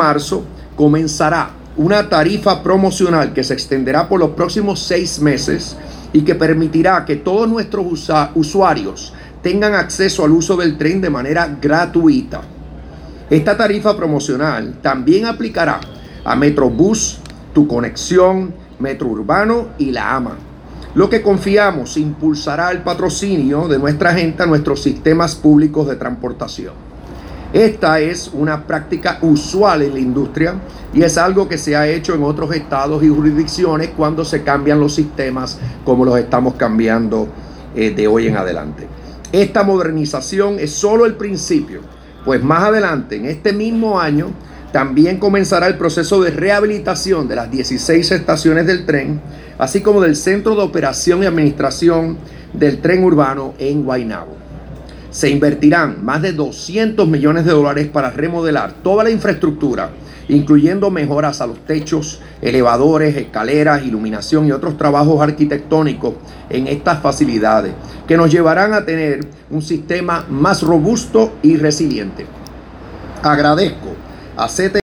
marzo comenzará una tarifa promocional que se extenderá por los próximos seis meses y que permitirá que todos nuestros usuarios tengan acceso al uso del tren de manera gratuita. Esta tarifa promocional también aplicará a Metrobús, Tu Conexión, Metro Urbano y La AMA. Lo que confiamos impulsará el patrocinio de nuestra gente a nuestros sistemas públicos de transportación. Esta es una práctica usual en la industria y es algo que se ha hecho en otros estados y jurisdicciones cuando se cambian los sistemas como los estamos cambiando eh, de hoy en adelante. Esta modernización es solo el principio, pues más adelante, en este mismo año, también comenzará el proceso de rehabilitación de las 16 estaciones del tren, así como del Centro de Operación y Administración del Tren Urbano en Guaynabo. Se invertirán más de 200 millones de dólares para remodelar toda la infraestructura incluyendo mejoras a los techos, elevadores, escaleras, iluminación y otros trabajos arquitectónicos en estas facilidades, que nos llevarán a tener un sistema más robusto y resiliente. Agradezco a CT